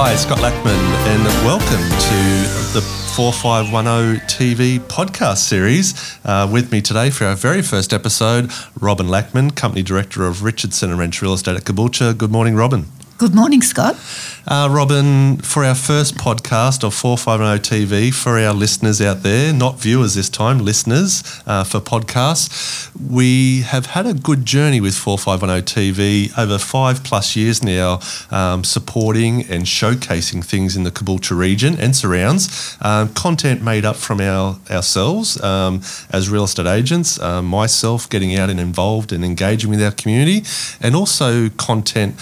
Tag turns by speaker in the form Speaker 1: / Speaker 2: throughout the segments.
Speaker 1: Hi, Scott Lackman, and welcome to the 4510 TV podcast series. Uh, with me today for our very first episode, Robin Lackman, Company Director of Richardson and Wrench Real Estate at Caboolture. Good morning, Robin.
Speaker 2: Good morning, Scott.
Speaker 1: Uh, Robin, for our first podcast of 450 TV, for our listeners out there, not viewers this time, listeners uh, for podcasts, we have had a good journey with 4510 TV over five plus years now, um, supporting and showcasing things in the Caboolture region and surrounds. Um, content made up from our ourselves um, as real estate agents, uh, myself getting out and involved and engaging with our community, and also content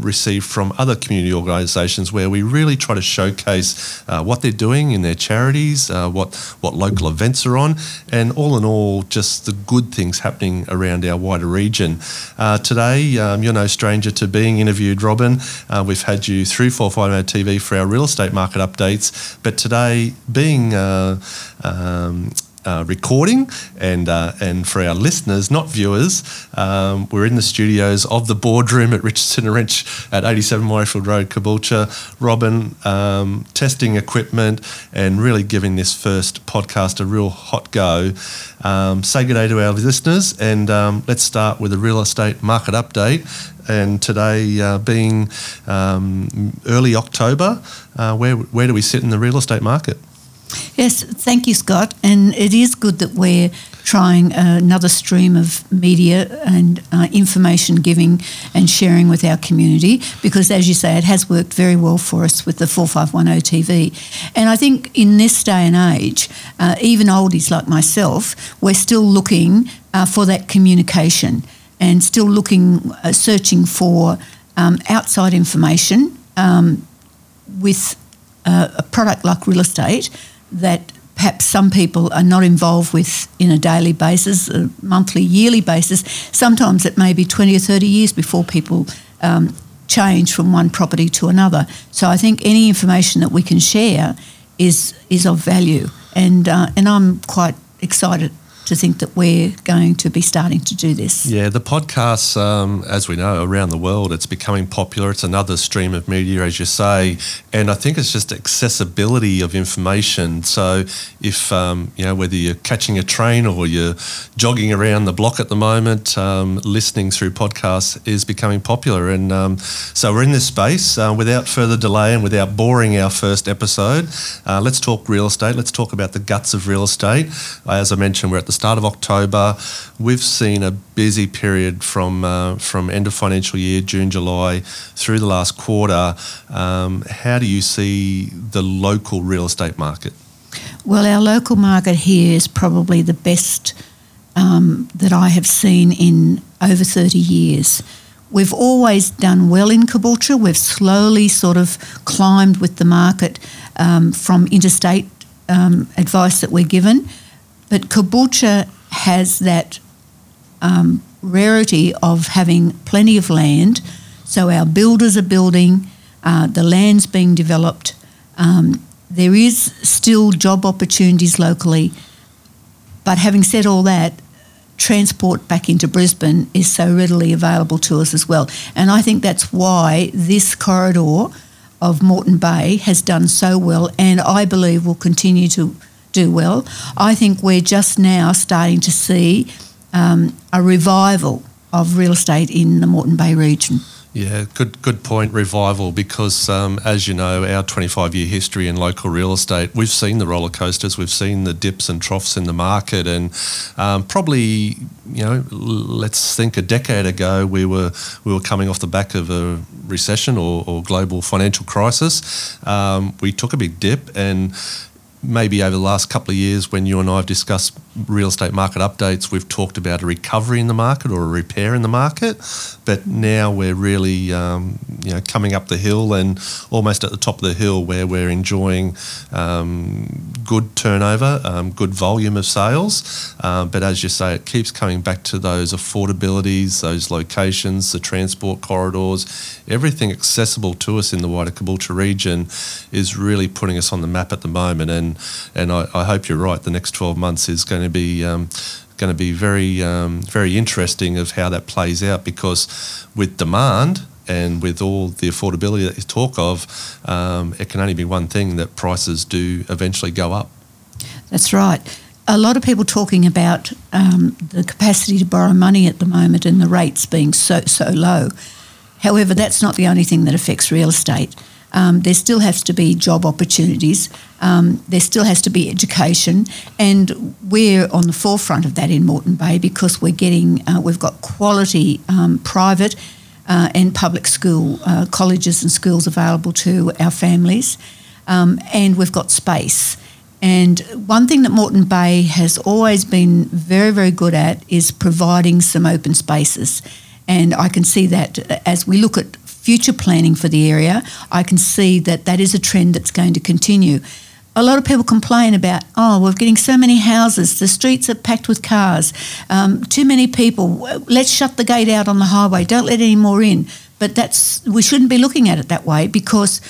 Speaker 1: received from other community organisations where we really try to showcase uh, what they're doing in their charities, uh, what what local events are on, and all in all, just the good things happening around our wider region. Uh, today, um, you're no stranger to being interviewed, Robin. Uh, we've had you through 450 TV for our real estate market updates, but today, being uh, um, uh, recording, and uh, and for our listeners, not viewers, um, we're in the studios of the boardroom at Richardson and Wrench at 87 Morayfield Road, Caboolture. Robin um, testing equipment and really giving this first podcast a real hot go. Um, say good day to our listeners, and um, let's start with a real estate market update. And today, uh, being um, early October, uh, where where do we sit in the real estate market?
Speaker 2: Yes, thank you, Scott. And it is good that we're trying another stream of media and uh, information giving and sharing with our community because, as you say, it has worked very well for us with the 4510 TV. And I think in this day and age, uh, even oldies like myself, we're still looking uh, for that communication and still looking, uh, searching for um, outside information um, with uh, a product like real estate that perhaps some people are not involved with in a daily basis, a monthly, yearly basis. Sometimes it may be 20 or 30 years before people um, change from one property to another. So I think any information that we can share is is of value, and uh, and I'm quite excited to think that we're going to be starting to do this.
Speaker 1: Yeah, the podcasts, um, as we know, around the world, it's becoming popular. It's another stream of media, as you say, and I think it's just accessibility of information. So, if um, you know whether you're catching a train or you're jogging around the block at the moment, um, listening through podcasts is becoming popular, and um, so we're in this space. Uh, without further delay and without boring our first episode, uh, let's talk real estate. Let's talk about the guts of real estate. As I mentioned, we're at the start of October. We've seen a busy period from uh, from end of financial year, June, July, through the last quarter. Um, how do you see the local real estate market?
Speaker 2: Well, our local market here is probably the best um, that I have seen in over 30 years. We've always done well in Caboolture. We've slowly sort of climbed with the market um, from interstate um, advice that we're given. But Caboolture has that um, rarity of having plenty of land. So our builders are building, uh, the land's being developed. Um, there is still job opportunities locally. But having said all that, transport back into Brisbane is so readily available to us as well. And I think that's why this corridor of Moreton Bay has done so well and I believe will continue to do well. I think we're just now starting to see um, a revival of real estate in the Moreton Bay region.
Speaker 1: Yeah, good good point. Revival, because um, as you know, our 25 year history in local real estate, we've seen the roller coasters, we've seen the dips and troughs in the market, and um, probably you know, let's think a decade ago we were we were coming off the back of a recession or, or global financial crisis. Um, we took a big dip, and maybe over the last couple of years, when you and I have discussed real estate market updates, we've talked about a recovery in the market or a repair in the market. But now we're really, um, you know, coming up the hill and almost at the top of the hill where we're enjoying um, good turnover, um, good volume of sales. Um, but as you say, it keeps coming back to those affordabilities, those locations, the transport corridors, everything accessible to us in the wider Caboolture region is really putting us on the map at the moment. And and I, I hope you're right. The next 12 months is going to be um, going to be very um, very interesting of how that plays out because with demand and with all the affordability that you talk of, um, it can only be one thing that prices do eventually go up.
Speaker 2: That's right. A lot of people talking about um, the capacity to borrow money at the moment and the rates being so so low. However, that's not the only thing that affects real estate. Um, there still has to be job opportunities. Um, there still has to be education, and we're on the forefront of that in Moreton Bay because we're getting uh, we've got quality um, private uh, and public school uh, colleges and schools available to our families, um, and we've got space. And one thing that Moreton Bay has always been very, very good at is providing some open spaces. And I can see that as we look at future planning for the area, I can see that that is a trend that's going to continue. A lot of people complain about, oh, we're getting so many houses, the streets are packed with cars, um, too many people. Let's shut the gate out on the highway, don't let any more in. But that's we shouldn't be looking at it that way because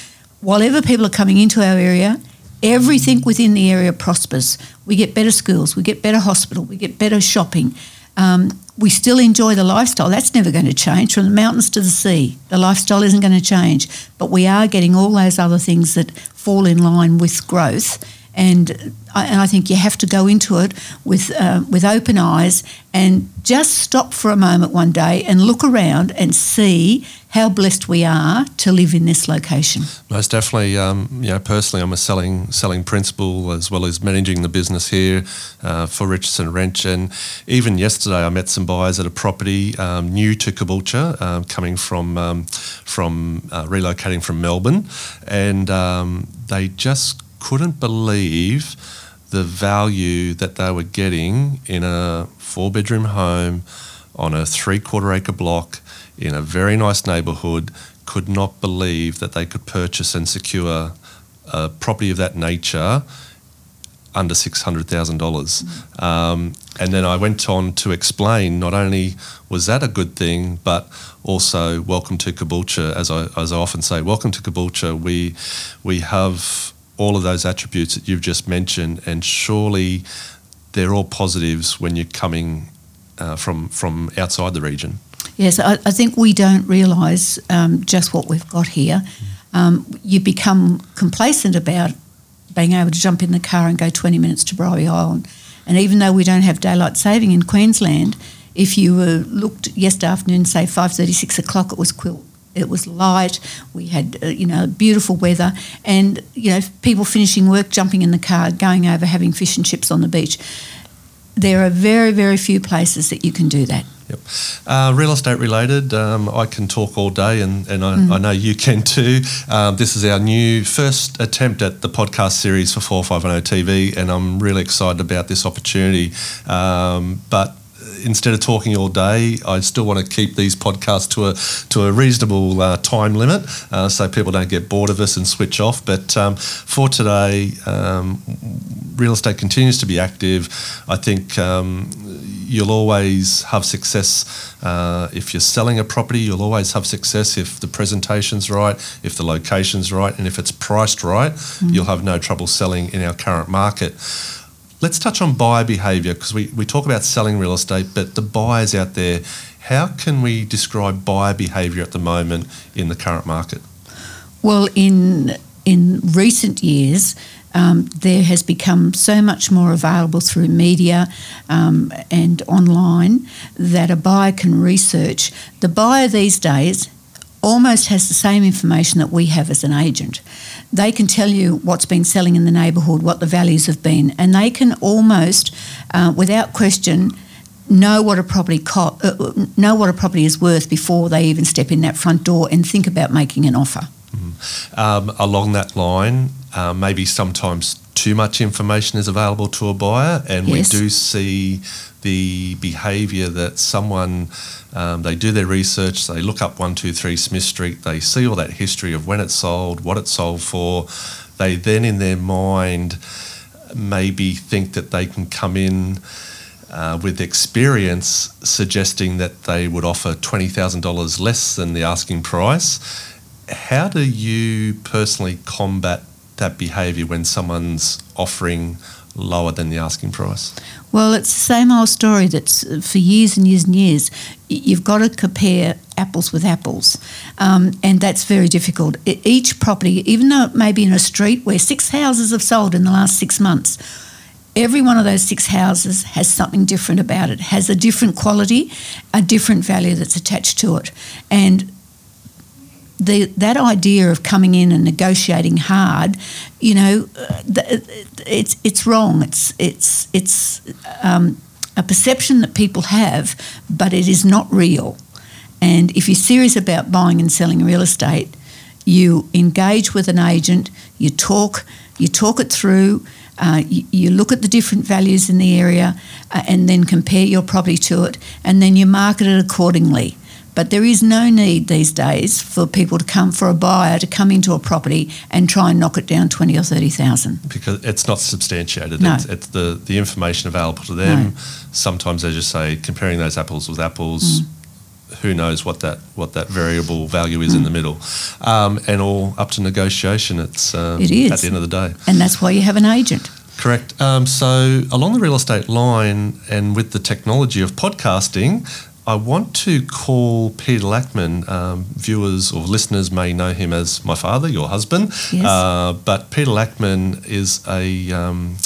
Speaker 2: whatever people are coming into our area, everything within the area prospers. We get better schools, we get better hospital, we get better shopping. Um, we still enjoy the lifestyle. That's never going to change from the mountains to the sea. The lifestyle isn't going to change, but we are getting all those other things that fall in line with growth. And I, and I think you have to go into it with uh, with open eyes and just stop for a moment one day and look around and see how blessed we are to live in this location.
Speaker 1: Most definitely. Um, you know, personally, I'm a selling selling principal as well as managing the business here uh, for Richardson Wrench. And even yesterday, I met some buyers at a property um, new to Caboolture, um, coming from um, from uh, relocating from Melbourne, and um, they just couldn't believe the value that they were getting in a four bedroom home on a three quarter acre block in a very nice neighbourhood, could not believe that they could purchase and secure a property of that nature under six hundred thousand dollars. Um, and then I went on to explain not only was that a good thing, but also welcome to Caboolture. As I as I often say, welcome to Caboolture. We we have all of those attributes that you've just mentioned, and surely they're all positives when you're coming uh, from from outside the region.
Speaker 2: Yes, I, I think we don't realise um, just what we've got here. Um, you become complacent about being able to jump in the car and go 20 minutes to Bribie Island. And even though we don't have daylight saving in Queensland, if you were looked yesterday afternoon, say 5.36 o'clock, it was quilt it was light. We had, uh, you know, beautiful weather, and you know, people finishing work, jumping in the car, going over, having fish and chips on the beach. There are very, very few places that you can do that.
Speaker 1: Yep. Uh, real estate related, um, I can talk all day, and, and I, mm. I know you can too. Um, this is our new first attempt at the podcast series for 4510 TV, and I'm really excited about this opportunity. Um, but instead of talking all day, I still want to keep these podcasts to a to a reasonable uh, time limit, uh, so people don't get bored of us and switch off. But um, for today, um, real estate continues to be active. I think. Um, you'll always have success uh, if you're selling a property. You'll always have success if the presentation's right, if the location's right, and if it's priced right. Mm. You'll have no trouble selling in our current market. Let's touch on buyer behaviour because we, we talk about selling real estate, but the buyers out there, how can we describe buyer behaviour at the moment in the current market?
Speaker 2: Well, in in recent years, um, there has become so much more available through media um, and online that a buyer can research. The buyer these days almost has the same information that we have as an agent. They can tell you what's been selling in the neighbourhood, what the values have been, and they can almost, uh, without question, know what a property co- uh, know what a property is worth before they even step in that front door and think about making an offer.
Speaker 1: Um, along that line, uh, maybe sometimes too much information is available to a buyer, and yes. we do see the behaviour that someone um, they do their research, they look up one two three Smith Street, they see all that history of when it sold, what it sold for. They then in their mind maybe think that they can come in. Uh, with experience suggesting that they would offer $20,000 less than the asking price. How do you personally combat that behaviour when someone's offering lower than the asking price?
Speaker 2: Well, it's the same old story that's uh, for years and years and years. You've got to compare apples with apples, um, and that's very difficult. Each property, even though it may be in a street where six houses have sold in the last six months, every one of those six houses has something different about it, has a different quality, a different value that's attached to it. And the, that idea of coming in and negotiating hard, you know, it's it's wrong. It's it's it's um, a perception that people have, but it is not real. And if you're serious about buying and selling real estate, you engage with an agent, you talk, you talk it through. Uh, you, you, look at the different values in the area uh, and then compare your property to it, and then you market it accordingly. But there is no need these days for people to come for a buyer to come into a property and try and knock it down twenty or thirty thousand
Speaker 1: because it's not substantiated.
Speaker 2: No.
Speaker 1: It's, it's the the information available to them.
Speaker 2: No.
Speaker 1: Sometimes, as you say, comparing those apples with apples.
Speaker 2: Mm.
Speaker 1: Who knows what that what that variable value is mm. in the middle, um, and all up to negotiation. It's um,
Speaker 2: it is
Speaker 1: at the end of the day,
Speaker 2: and that's why you have an agent.
Speaker 1: Correct. Um, so along the real estate line, and with the technology of podcasting, I want to call Peter Lackman. Um, viewers or listeners may know him as my father, your husband.
Speaker 2: Yes.
Speaker 1: Uh, but Peter Lackman is a um,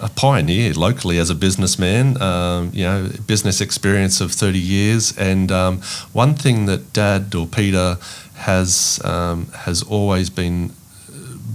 Speaker 1: a pioneer locally as a businessman. Um, you know, business experience of thirty years, and um, one thing that Dad or Peter has um, has always been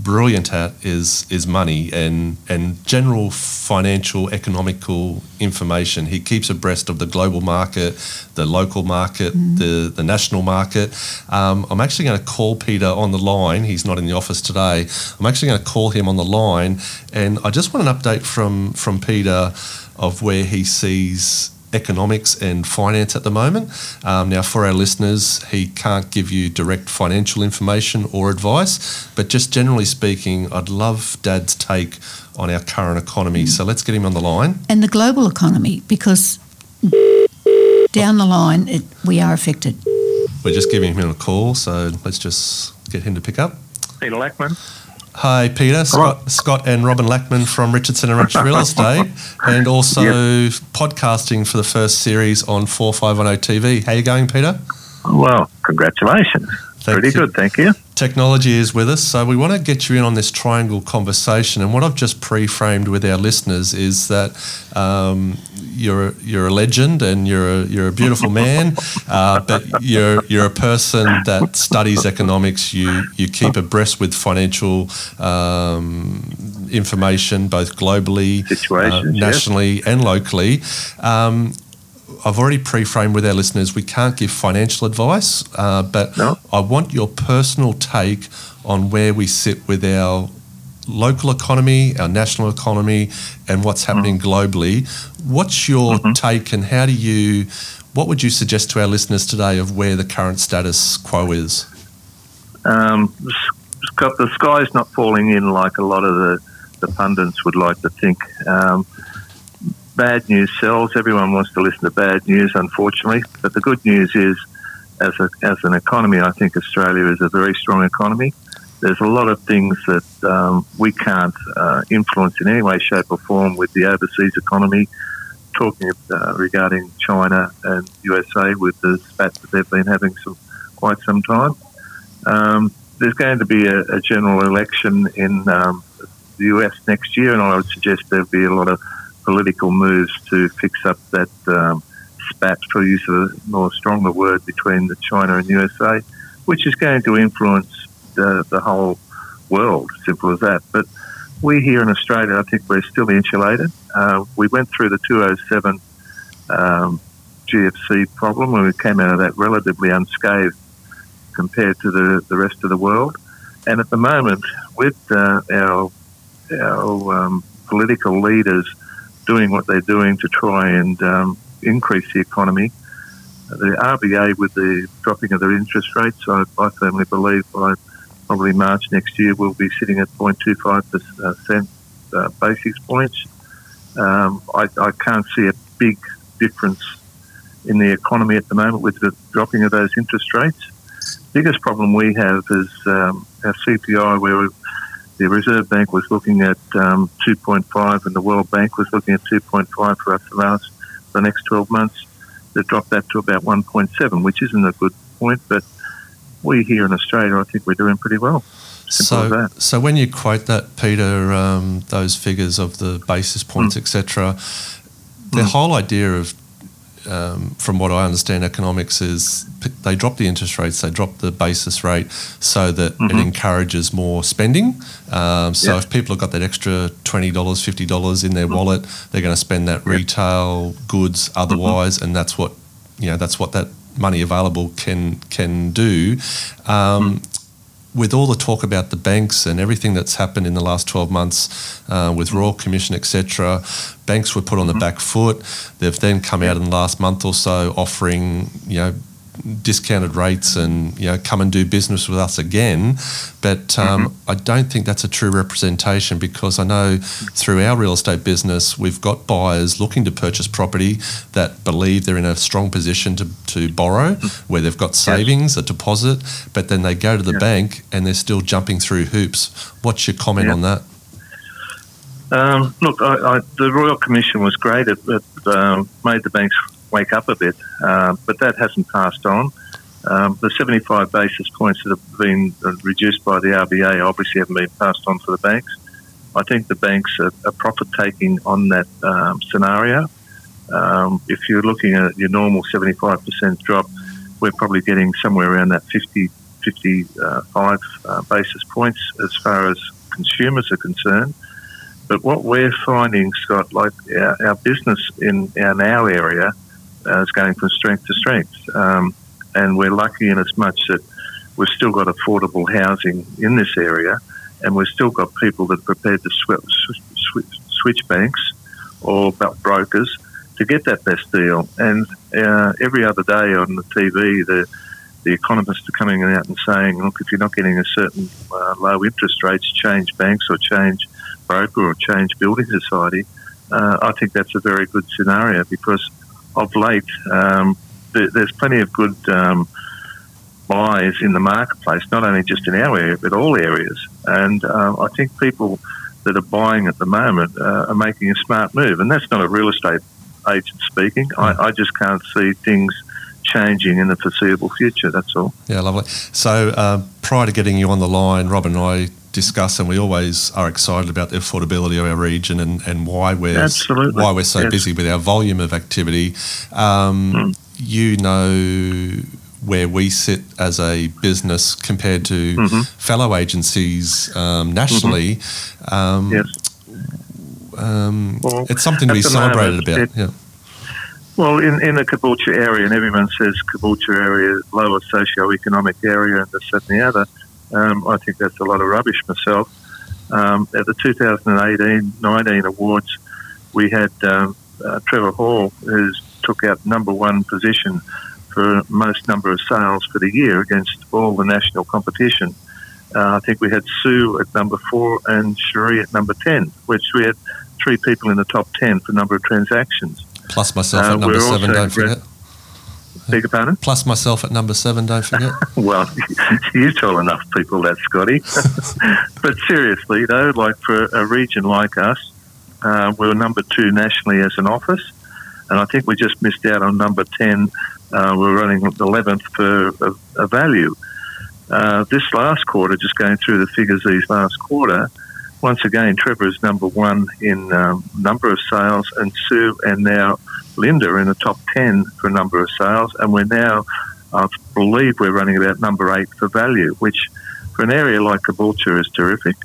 Speaker 1: brilliant at is is money and and general financial economical information. He keeps abreast of the global market, the local market, mm. the the national market. Um, I'm actually going to call Peter on the line. He's not in the office today. I'm actually going to call him on the line, and I just want an update from from Peter of where he sees economics and finance at the moment. Um, now, for our listeners, he can't give you direct financial information or advice, but just generally speaking, I'd love Dad's take on our current economy. So let's get him on the line.
Speaker 2: And the global economy, because down the line, it, we are affected.
Speaker 1: We're just giving him a call, so let's just get him to pick up.
Speaker 3: Peter Lackman.
Speaker 1: Hi, Peter. Scott, Scott and Robin Lackman from Richardson and Wrench Real Estate, and also yep. podcasting for the first series on 4510 TV. How are you going, Peter?
Speaker 3: Well, congratulations. Thank Pretty you. good, thank you.
Speaker 1: Technology is with us, so we want to get you in on this triangle conversation. And what I've just pre-framed with our listeners is that um, you're you're a legend and you're a, you're a beautiful man, uh, but you're you're a person that studies economics. You you keep abreast with financial um, information both globally,
Speaker 3: uh,
Speaker 1: nationally,
Speaker 3: yes.
Speaker 1: and locally. Um, I've already pre-framed with our listeners. We can't give financial advice, uh, but
Speaker 3: no.
Speaker 1: I want your personal take on where we sit with our local economy, our national economy, and what's happening mm. globally. What's your mm-hmm. take, and how do you? What would you suggest to our listeners today of where the current status quo is?
Speaker 3: Um, the sky's not falling in like a lot of the, the pundits would like to think. Um, bad news sells. Everyone wants to listen to bad news, unfortunately. But the good news is, as, a, as an economy, I think Australia is a very strong economy. There's a lot of things that um, we can't uh, influence in any way, shape, or form with the overseas economy. Talking uh, regarding China and USA with the spat that they've been having some quite some time. Um, there's going to be a, a general election in um, the US next year, and I would suggest there'll be a lot of political moves to fix up that um, spat, for use of a more stronger word, between the China and USA, which is going to influence the, the whole world. Simple as that. But we here in Australia, I think we're still insulated. Uh, we went through the 207 um, GFC problem and we came out of that relatively unscathed compared to the, the rest of the world. And at the moment, with uh, our, our um, political leaders doing what they're doing to try and um, increase the economy. The RBA, with the dropping of their interest rates, I, I firmly believe by probably March next year, we'll be sitting at 0.25% uh, basis points. Um, I, I can't see a big difference in the economy at the moment with the dropping of those interest rates. biggest problem we have is um, our CPI, where the Reserve Bank was looking at um, 2.5 and the World Bank was looking at 2.5 for us the last the next 12 months. They dropped that to about 1.7, which isn't a good point, but we here in Australia, I think we're doing pretty well.
Speaker 1: So, so when you quote that, Peter, um, those figures of the basis points, mm. etc., the mm. whole idea of um, from what I understand, economics is they drop the interest rates, they drop the basis rate so that mm-hmm. it encourages more spending. Um, so if people have got that extra $20, $50 in their mm-hmm. wallet, they're going to spend that retail goods mm-hmm. otherwise, mm-hmm. and that's what you know that's what that money available can can do. Um, mm with all the talk about the banks and everything that's happened in the last 12 months uh, with Royal Commission, etc., banks were put on the back foot. They've then come out in the last month or so offering, you know, discounted rates and you know come and do business with us again. But um, mm-hmm. I don't think that's a true representation because I know through our real estate business we've got buyers looking to purchase property that believe they're in a strong position to, to borrow, mm-hmm. where they've got savings, yes. a deposit, but then they go to the bank and they're still jumping through hoops. What's your comment on that?
Speaker 3: Um, look, I, I, the Royal Commission was great. It, it um, made the banks wake up a bit, uh, but that hasn't passed on. Um, the 75 basis points that have been reduced by the RBA obviously haven't been passed on to the banks. I think the banks are, are profit taking on that um, scenario. Um, if you're looking at your normal 75% drop, we're probably getting somewhere around that 50, 55 uh, basis points as far as consumers are concerned. But what we're finding, Scott, like our, our business in, in our area, uh, going from strength to strength. Um, and we're lucky in as much that we've still got affordable housing in this area, and we've still got people that are prepared to sw- sw- switch banks or brokers to get that best deal. And uh, every other day on the TV, the the economists are coming out and saying, look, if you're not getting a certain uh, low interest rates, change banks or change broker or change building society. Uh, I think that's a very good scenario because of late, um, there's plenty of good um, buys in the marketplace, not only just in our area, but all areas. And uh, I think people that are buying at the moment uh, are making a smart move. And that's not a real estate agent speaking. I, I just can't see things changing in the foreseeable future. That's all.
Speaker 1: Yeah, lovely. So uh, prior to getting you on the line, Rob and I discuss, and we always are excited about the affordability of our region and, and why we're
Speaker 3: Absolutely.
Speaker 1: why we're so yes. busy with our volume of activity. Um, mm. You know where we sit as a business compared to mm-hmm. fellow agencies um, nationally. Mm-hmm. Um,
Speaker 3: yes.
Speaker 1: Um, well, it's something to be celebrated about. It, yeah.
Speaker 3: Well, in, in the Caboolture area, and everyone says Caboolture area, lower socio-economic area, and this, and the other. Um, I think that's a lot of rubbish myself. Um, at the 2018-19 awards, we had um, uh, Trevor Hall, who took out number one position for most number of sales for the year against all the national competition. Uh, I think we had Sue at number four and Cherie at number 10, which we had three people in the top 10 for number of transactions.
Speaker 1: Plus myself uh, at number seven, don't forget.
Speaker 3: Beg your pardon?
Speaker 1: Plus myself at number seven, don't forget.
Speaker 3: well, you tell enough people that, Scotty. but seriously, though, like for a region like us, uh, we're number two nationally as an office, and I think we just missed out on number 10. Uh, we're running 11th for a, a value. Uh, this last quarter, just going through the figures these last quarter, once again, Trevor is number one in um, number of sales, and Sue and now Linda are in the top 10 for number of sales, and we're now, I believe, we're running about number eight for value, which for an area like Caboolture is terrific.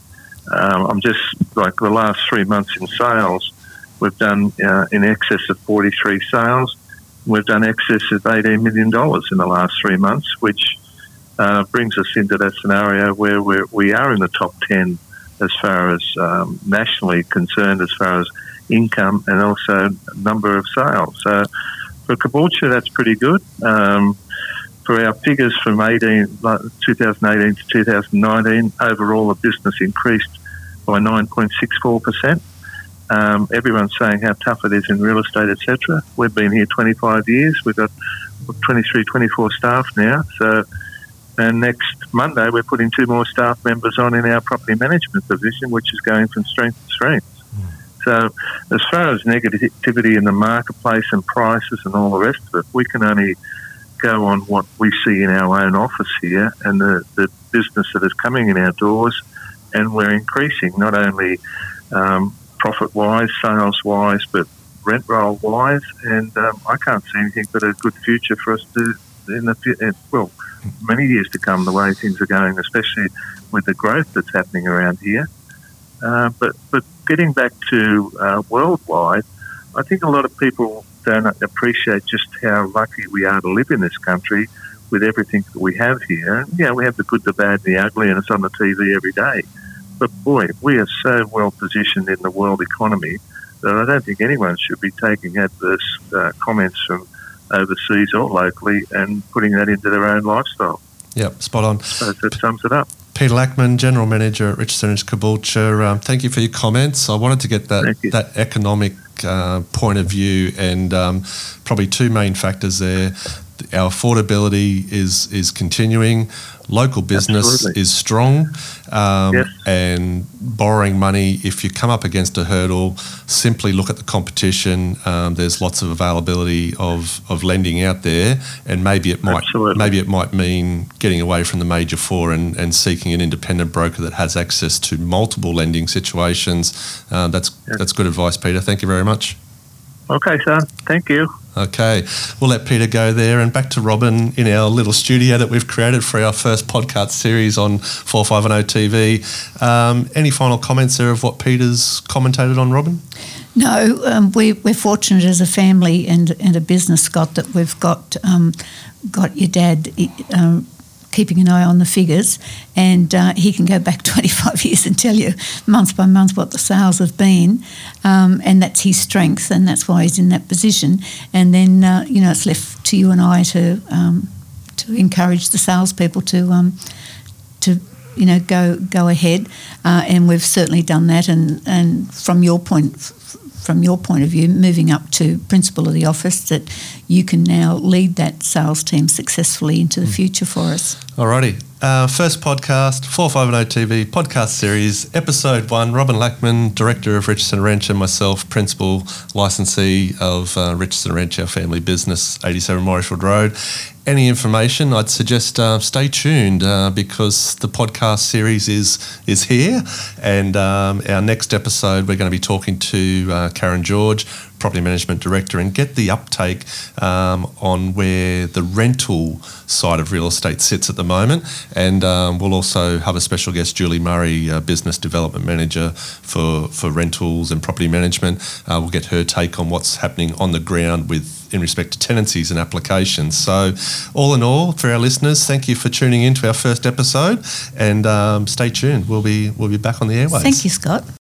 Speaker 3: Um, I'm just like the last three months in sales, we've done uh, in excess of 43 sales. We've done excess of $18 million in the last three months, which uh, brings us into that scenario where we're, we are in the top 10 as far as um, nationally concerned, as far as income and also number of sales. So for Caboolture, that's pretty good. Um, for our figures from 18, 2018 to 2019, overall the business increased by 9.64%. Um, everyone's saying how tough it is in real estate, etc. We've been here 25 years. We've got 23, 24 staff now. So And next Monday, we're putting two more staff members on in our property management division, which is going from strength to strength. So, as far as negativity in the marketplace and prices and all the rest of it, we can only go on what we see in our own office here and the, the business that is coming in our doors. And we're increasing not only um, profit wise, sales wise, but rent roll wise. And um, I can't see anything but a good future for us to, in the, well, many years to come, the way things are going, especially with the growth that's happening around here. Uh, but but getting back to uh, worldwide, I think a lot of people don't appreciate just how lucky we are to live in this country with everything that we have here. Yeah, we have the good, the bad, the ugly, and it's on the TV every day. But boy, we are so well positioned in the world economy that I don't think anyone should be taking adverse uh, comments from overseas or locally and putting that into their own lifestyle.
Speaker 1: Yep, spot on.
Speaker 3: So that sums it up.
Speaker 1: Peter Lackman, General Manager at Richardson and Caboolture. Um, thank you for your comments. I wanted to get that that economic uh, point of view and um, probably two main factors there. Our affordability is is continuing local business Absolutely. is strong, um, yes. and borrowing money. If you come up against a hurdle, simply look at the competition. Um, there's lots of availability of, of lending out there, and maybe it might Absolutely. maybe it might mean getting away from the major four and, and seeking an independent broker that has access to multiple lending situations. Um, that's yes. that's good advice, Peter. Thank you very much.
Speaker 3: Okay, sir. Thank you.
Speaker 1: Okay, we'll let Peter go there and back to Robin in our little studio that we've created for our first podcast series on 4510 TV. Um, any final comments there of what Peter's commentated on, Robin?
Speaker 2: No, um, we, we're fortunate as a family and, and a business, Scott, that we've got um, got your dad um, keeping an eye on the figures, and uh, he can go back 25 years and tell you month by month what the sales have been, um, and that's his strength, and that's why he's in that position. And then uh, you know it's left to you and I to um, to encourage the salespeople to um, to you know go go ahead, uh, and we've certainly done that. And and from your point from your point of view, moving up to principal of the office, that you can now lead that sales team successfully into the mm. future for us.
Speaker 1: Alrighty. Uh, first podcast, 450 TV podcast series, episode one. Robin Lackman, director of Richardson Wrench, and myself, principal licensee of uh, Richardson Wrench, our family business, 87 Morayfield Road any information, I'd suggest uh, stay tuned uh, because the podcast series is is here, and um, our next episode we're going to be talking to uh, Karen George, property management director, and get the uptake um, on where the rental side of real estate sits at the moment. And um, we'll also have a special guest, Julie Murray, business development manager for for rentals and property management. Uh, we'll get her take on what's happening on the ground with in respect to tenancies and applications. So, all in all, for our listeners, thank you for tuning in to our first episode, and um, stay tuned. We'll be we'll be back on the airways.
Speaker 2: Thank you, Scott.